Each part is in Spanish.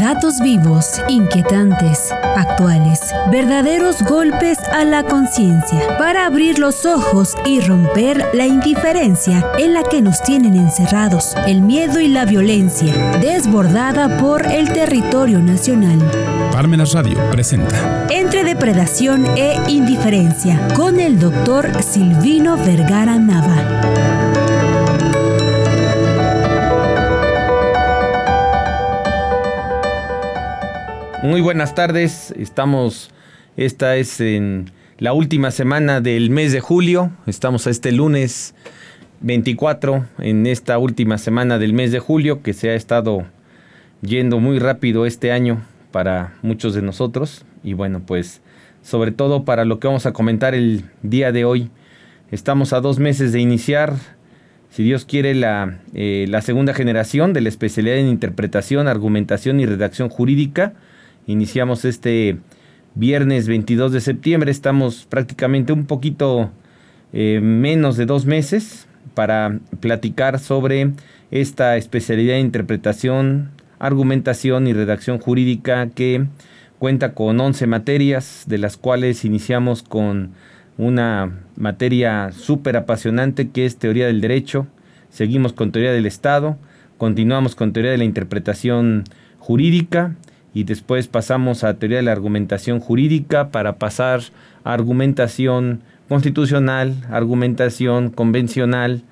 Datos vivos, inquietantes, actuales, verdaderos golpes a la conciencia para abrir los ojos y romper la indiferencia en la que nos tienen encerrados, el miedo y la violencia, desbordada por el territorio nacional. Parmenas Radio presenta Entre depredación e indiferencia con el doctor Silvino Vergara Nava. Muy buenas tardes, estamos, esta es en la última semana del mes de julio, estamos este lunes 24 en esta última semana del mes de julio que se ha estado yendo muy rápido este año para muchos de nosotros. Y bueno pues sobre todo para lo que vamos a comentar el día de hoy. Estamos a dos meses de iniciar, si Dios quiere, la, eh, la segunda generación de la especialidad en interpretación, argumentación y redacción jurídica Iniciamos este viernes 22 de septiembre. Estamos prácticamente un poquito eh, menos de dos meses para platicar sobre esta especialidad de interpretación, argumentación y redacción jurídica que cuenta con 11 materias, de las cuales iniciamos con una materia súper apasionante que es teoría del derecho, seguimos con teoría del Estado, continuamos con teoría de la interpretación jurídica y después pasamos a teoría de la argumentación jurídica para pasar a argumentación constitucional, argumentación convencional,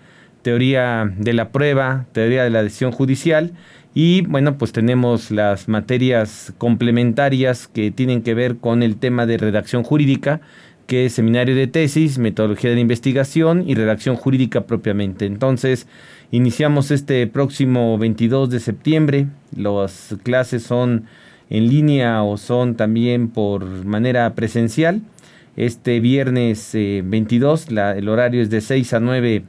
teoría de la prueba, teoría de la decisión judicial y bueno, pues tenemos las materias complementarias que tienen que ver con el tema de redacción jurídica, que es seminario de tesis, metodología de la investigación y redacción jurídica propiamente. Entonces, iniciamos este próximo 22 de septiembre. Las clases son en línea o son también por manera presencial. Este viernes 22, eh, el horario es de 6 a 9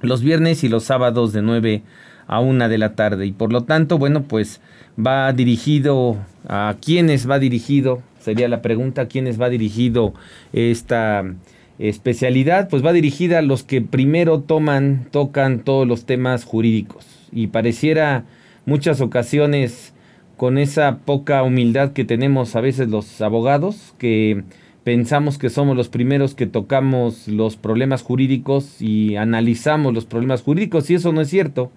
los viernes y los sábados de 9 a 1 de la tarde. Y por lo tanto, bueno, pues va dirigido a quiénes va dirigido, sería la pregunta, a quiénes va dirigido esta especialidad, pues va dirigida a los que primero toman, tocan todos los temas jurídicos. Y pareciera muchas ocasiones con esa poca humildad que tenemos a veces los abogados, que pensamos que somos los primeros que tocamos los problemas jurídicos y analizamos los problemas jurídicos, y eso no es cierto.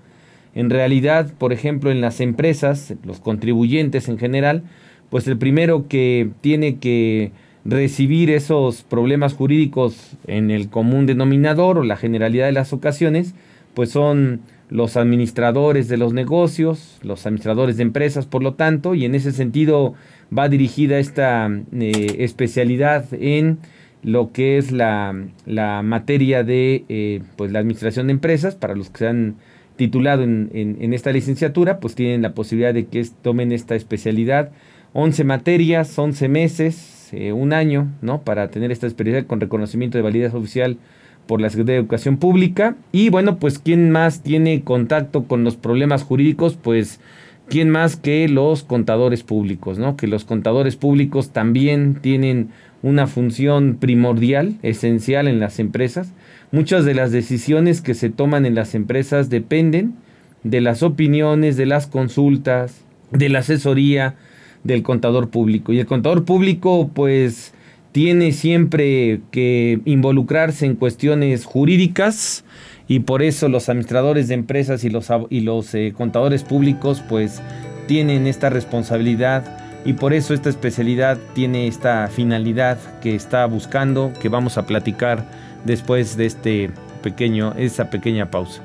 En realidad, por ejemplo, en las empresas, los contribuyentes en general, pues el primero que tiene que recibir esos problemas jurídicos en el común denominador o la generalidad de las ocasiones, pues son los administradores de los negocios, los administradores de empresas, por lo tanto, y en ese sentido va dirigida esta eh, especialidad en lo que es la, materia de eh, pues la administración de empresas, para los que se han titulado en, en, esta licenciatura, pues tienen la posibilidad de que tomen esta especialidad. 11 materias, 11 meses, eh, un año, ¿no? Para tener esta especialidad con reconocimiento de validez oficial por la Secretaría de Educación Pública. Y bueno, pues ¿quién más tiene contacto con los problemas jurídicos? Pues ¿quién más que los contadores públicos? ¿no? Que los contadores públicos también tienen una función primordial, esencial en las empresas. Muchas de las decisiones que se toman en las empresas dependen de las opiniones, de las consultas, de la asesoría del contador público. Y el contador público, pues, tiene siempre que involucrarse en cuestiones jurídicas y por eso los administradores de empresas y los, y los eh, contadores públicos pues tienen esta responsabilidad y por eso esta especialidad tiene esta finalidad que está buscando que vamos a platicar después de este pequeño esa pequeña pausa.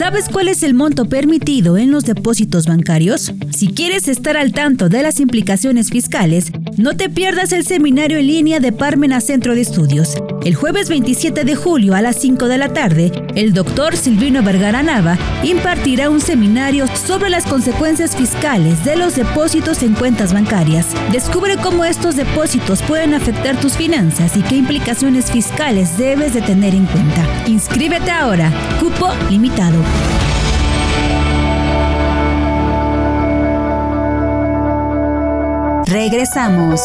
¿Sabes cuál es el monto permitido en los depósitos bancarios? Si quieres estar al tanto de las implicaciones fiscales, no te pierdas el seminario en línea de Parmena Centro de Estudios. El jueves 27 de julio a las 5 de la tarde, el doctor Silvino Vergara Nava impartirá un seminario sobre las consecuencias fiscales de los depósitos en cuentas bancarias. Descubre cómo estos depósitos pueden afectar tus finanzas y qué implicaciones fiscales debes de tener en cuenta. Inscríbete ahora. Cupo limitado. Regresamos.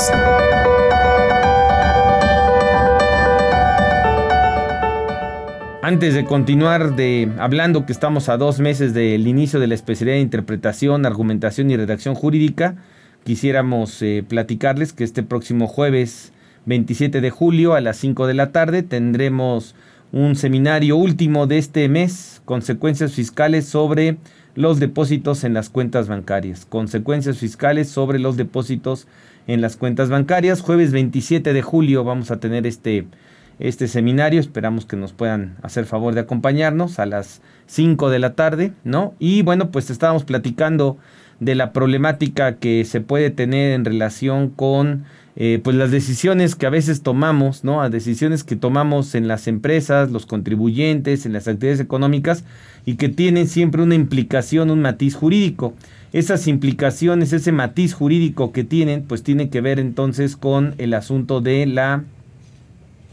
Antes de continuar de hablando que estamos a dos meses del inicio de la especialidad de interpretación, argumentación y redacción jurídica, quisiéramos eh, platicarles que este próximo jueves 27 de julio a las 5 de la tarde tendremos un seminario último de este mes, consecuencias fiscales sobre los depósitos en las cuentas bancarias. Consecuencias fiscales sobre los depósitos en las cuentas bancarias. Jueves 27 de julio vamos a tener este este seminario. Esperamos que nos puedan hacer favor de acompañarnos a las 5 de la tarde, ¿no? Y bueno, pues estábamos platicando de la problemática que se puede tener en relación con eh, pues las decisiones que a veces tomamos, ¿no? A decisiones que tomamos en las empresas, los contribuyentes, en las actividades económicas y que tienen siempre una implicación, un matiz jurídico. Esas implicaciones, ese matiz jurídico que tienen, pues tiene que ver entonces con el asunto de la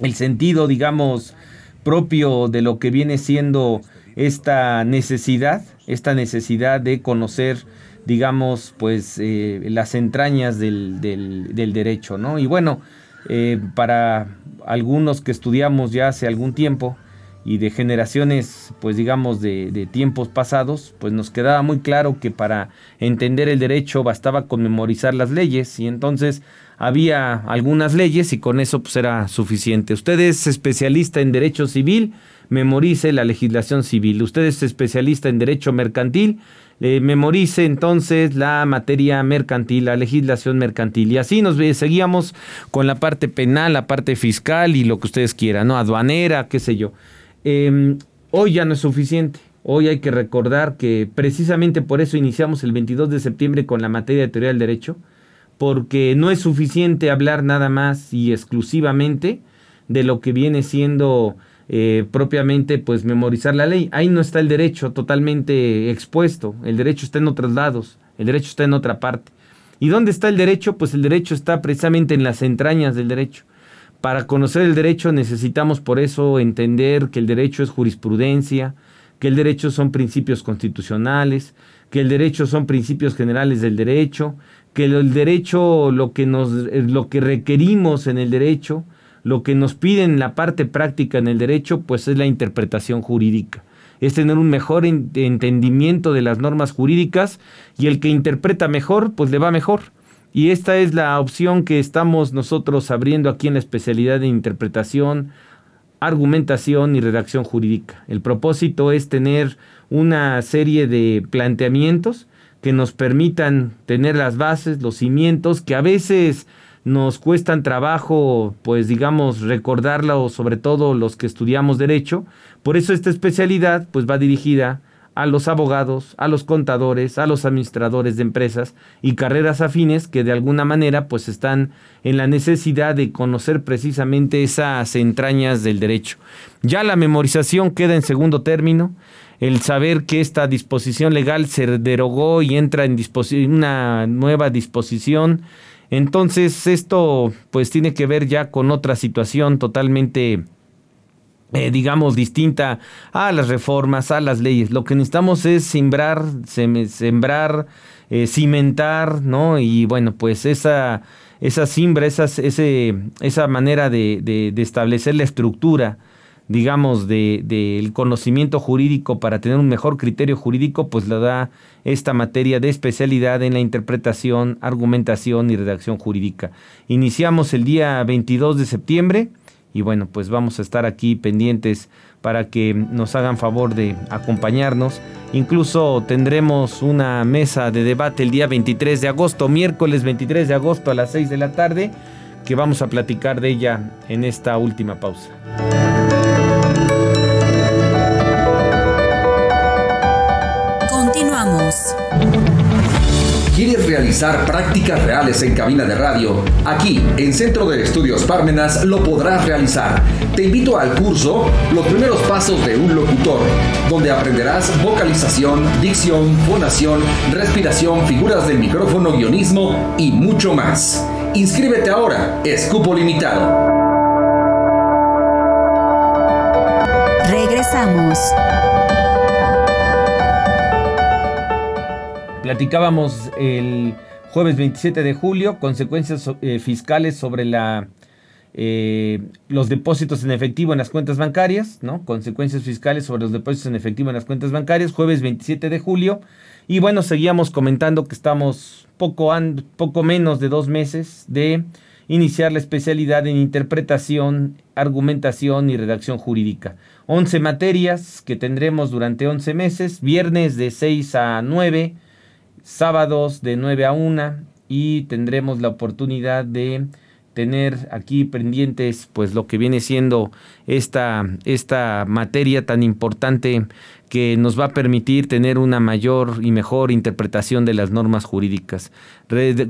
el sentido, digamos, propio de lo que viene siendo esta necesidad, esta necesidad de conocer, digamos, pues eh, las entrañas del, del, derecho, ¿no? Y bueno, eh, para algunos que estudiamos ya hace algún tiempo y de generaciones, pues digamos, de, de tiempos pasados, pues nos quedaba muy claro que para entender el derecho bastaba con memorizar las leyes y entonces había algunas leyes y con eso pues era suficiente. Usted es especialista en derecho civil, memorice la legislación civil. Usted es especialista en derecho mercantil, memorice entonces la materia mercantil, la legislación mercantil. Y así nos seguíamos con la parte penal, la parte fiscal y lo que ustedes quieran, ¿no? Aduanera, qué sé yo. Em, hoy ya no es suficiente. Hoy hay que recordar que precisamente por eso iniciamos el 22 de septiembre con la materia de teoría del derecho porque no es suficiente hablar nada más y exclusivamente de lo que viene siendo eh, propiamente pues memorizar la ley. Ahí no está el derecho totalmente expuesto, el derecho está en otros lados, el derecho está en otra parte. ¿Y dónde está el derecho? Pues el derecho está precisamente en las entrañas del derecho. Para conocer el derecho necesitamos por eso entender que el derecho es jurisprudencia, que el derecho son principios constitucionales, que el derecho son principios generales del derecho, que el derecho, lo que, nos, lo que requerimos en el derecho, lo que nos piden en la parte práctica en el derecho, pues es la interpretación jurídica. Es tener un mejor entendimiento de las normas jurídicas y el que interpreta mejor, pues le va mejor. Y esta es la opción que estamos nosotros abriendo aquí en la especialidad de interpretación, argumentación y redacción jurídica. El propósito es tener una serie de planteamientos que nos permitan tener las bases, los cimientos, que a veces nos cuestan trabajo, pues digamos, recordarlo, sobre todo los que estudiamos derecho. Por eso esta especialidad pues va dirigida a los abogados, a los contadores, a los administradores de empresas y carreras afines que de alguna manera pues están en la necesidad de conocer precisamente esas entrañas del derecho. Ya la memorización queda en segundo término, el saber que esta disposición legal se derogó y entra en una nueva disposición. Entonces esto pues tiene que ver ya con otra situación totalmente eh, digamos, distinta a las reformas, a las leyes. Lo que necesitamos es sembrar, sembrar, eh, cimentar, ¿no? Y bueno, pues esa, esa siembra, esa, manera de, de establecer la estructura digamos, del de, conocimiento jurídico para tener un mejor criterio jurídico, pues lo da esta materia de especialidad en la interpretación, argumentación y redacción jurídica. Iniciamos el día 22 de septiembre y bueno, pues vamos a estar aquí pendientes para que nos hagan favor de acompañarnos. Incluso tendremos una mesa de debate el día 23 de agosto, miércoles 23 de agosto a las 6 de la tarde, que vamos a platicar de ella en esta última pausa. ¿Quieres realizar prácticas reales en cabina de radio? Aquí, en Centro de Estudios Pármenas, lo podrás realizar. Te invito al curso Los primeros pasos de un locutor, donde aprenderás vocalización, dicción, fonación, respiración, figuras del micrófono, guionismo y mucho más. Inscríbete ahora, es cupo limitado. Regresamos. Platicábamos el jueves 27 de julio consecuencias eh, fiscales sobre la eh, los depósitos en efectivo en las cuentas bancarias, ¿no? Consecuencias fiscales sobre los depósitos en efectivo en las cuentas bancarias, jueves 27 de julio. Y bueno, seguíamos comentando que estamos poco, poco menos de dos meses de iniciar la especialidad en interpretación, argumentación y redacción jurídica. 11 materias que tendremos durante 11 meses, viernes de 6 a 9, sábados de 9 a 1 y tendremos la oportunidad de tener aquí pendientes pues lo que viene siendo esta, esta materia tan importante que nos va a permitir tener una mayor y mejor interpretación de las normas jurídicas.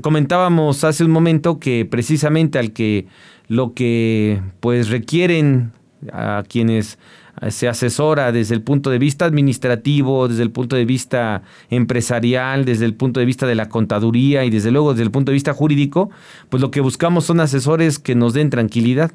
comentábamos hace un momento que precisamente al que lo que pues requieren a quienes se asesora desde el punto de vista administrativo, desde el punto de vista empresarial, desde el punto de vista de la contaduría y desde luego desde el punto de vista jurídico, pues lo que buscamos son asesores que nos den tranquilidad,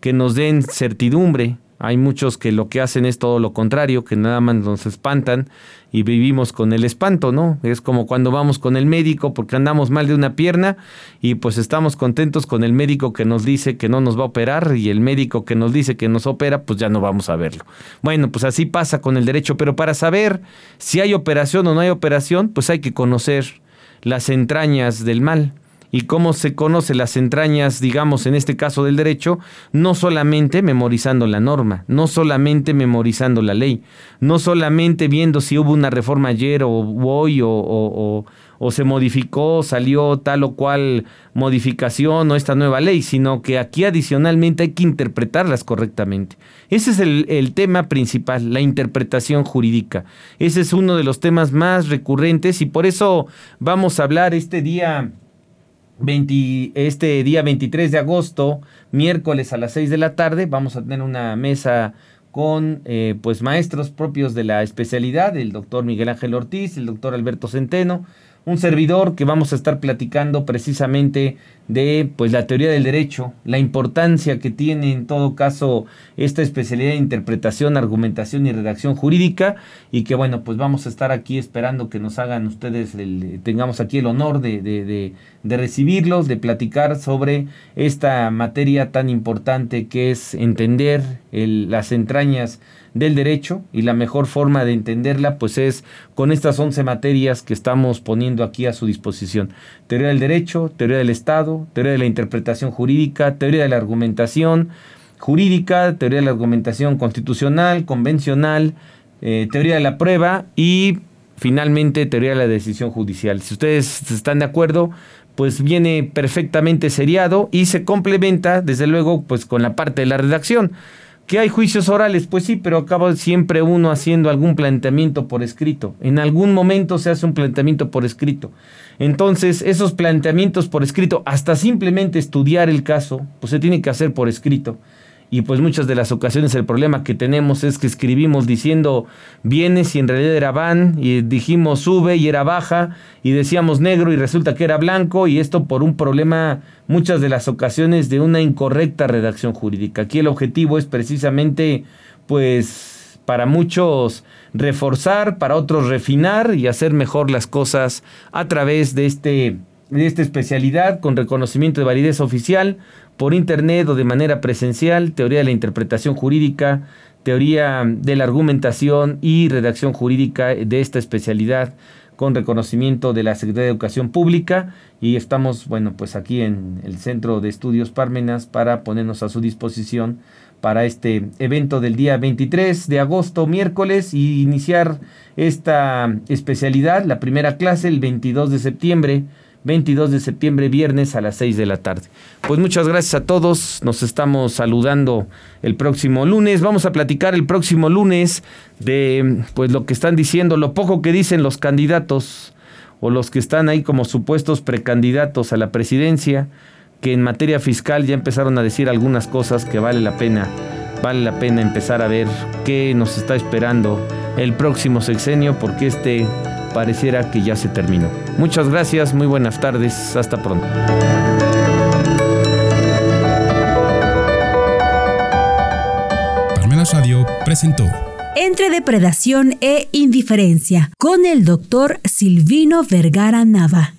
que nos den certidumbre, hay muchos que lo que hacen es todo lo contrario, que nada más nos espantan y vivimos con el espanto, ¿no? Es como cuando vamos con el médico porque andamos mal de una pierna y pues estamos contentos con el médico que nos dice que no nos va a operar y el médico que nos dice que nos opera, pues ya no vamos a verlo. Bueno, pues así pasa con el derecho, pero para saber si hay operación o no hay operación, pues hay que conocer las entrañas del mal y cómo se conoce las entrañas, digamos, en este caso del derecho, no solamente memorizando la norma, no solamente memorizando la ley, no solamente viendo si hubo una reforma ayer o hoy o, o, se modificó, salió tal o cual modificación o esta nueva ley, sino que aquí adicionalmente hay que interpretarlas correctamente. Ese es el, el, tema principal, la interpretación jurídica. Ese es uno de los temas más recurrentes y por eso vamos a hablar este día este día 23 de agosto, miércoles a las 6 de la tarde, vamos a tener una mesa con eh, pues maestros propios de la especialidad, el doctor Miguel Ángel Ortiz, el doctor Alberto Centeno, un servidor que vamos a estar platicando precisamente de pues la teoría del derecho, la importancia que tiene en todo caso esta especialidad de interpretación, argumentación y redacción jurídica y que bueno pues vamos a estar aquí esperando que nos hagan ustedes tengamos aquí el honor de, de, de recibirlos, de platicar sobre esta materia tan importante que es entender las entrañas del derecho y la mejor forma de entenderla pues es con estas 11 materias que estamos poniendo aquí a su disposición. Teoría del derecho, teoría del Estado, teoría de la interpretación jurídica, teoría de la argumentación jurídica, teoría de la argumentación constitucional, convencional, eh, teoría de la prueba y finalmente teoría de la decisión judicial. Si ustedes están de acuerdo, pues viene perfectamente seriado y se complementa desde luego pues con la parte de la redacción. ¿Que hay juicios orales? Pues sí, pero acaba siempre uno haciendo algún planteamiento por escrito. En algún momento se hace un planteamiento por escrito. Entonces, esos planteamientos por escrito, hasta simplemente estudiar el caso, pues se tiene que hacer por escrito y pues muchas de las ocasiones el problema que tenemos es que escribimos diciendo vienes y en realidad era van y dijimos sube y era baja y decíamos negro y resulta que era blanco y esto por un problema muchas de las ocasiones de una incorrecta redacción jurídica. Aquí el objetivo es precisamente pues para muchos reforzar, para otros refinar y hacer mejor las cosas a través de este de esta especialidad con reconocimiento de validez oficial por internet o de manera presencial, teoría de la interpretación jurídica, teoría de la argumentación y redacción jurídica de esta especialidad con reconocimiento de la Secretaría de Educación Pública. Y estamos, bueno, pues aquí en el Centro de Estudios Parmenas para ponernos a su disposición para este evento del día 23 de agosto, miércoles, y iniciar esta especialidad, la primera clase, el 22 de septiembre 22 de septiembre, viernes a las 6 de la tarde. Pues muchas gracias a todos, nos estamos saludando el próximo lunes, vamos a platicar el próximo lunes de pues lo que están diciendo, lo poco que dicen los candidatos o los que están ahí como supuestos precandidatos a la presidencia, que en materia fiscal ya empezaron a decir algunas cosas que vale la pena, vale la pena empezar a ver qué nos está esperando el próximo sexenio, porque este pareciera que ya se terminó. Muchas gracias, muy buenas tardes, hasta pronto. Palmenas Radio presentó Entre depredación e indiferencia con el doctor Silvino Vergara Nava.